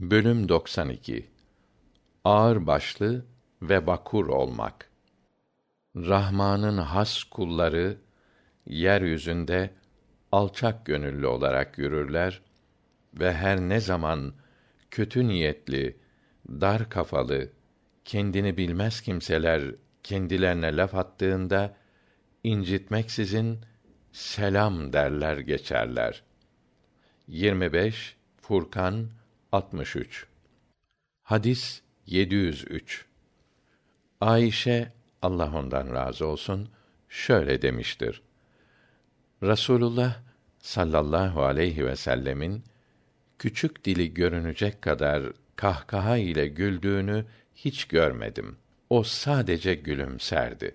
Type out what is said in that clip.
Bölüm 92 Ağır başlı ve bakur olmak. Rahman'ın has kulları yeryüzünde alçak gönüllü olarak yürürler ve her ne zaman kötü niyetli, dar kafalı, kendini bilmez kimseler kendilerine laf attığında incitmeksizin selam derler geçerler. 25 Furkan 63 Hadis 703 Ayşe Allah ondan razı olsun şöyle demiştir. Rasulullah sallallahu aleyhi ve sellemin küçük dili görünecek kadar kahkaha ile güldüğünü hiç görmedim. O sadece gülümserdi.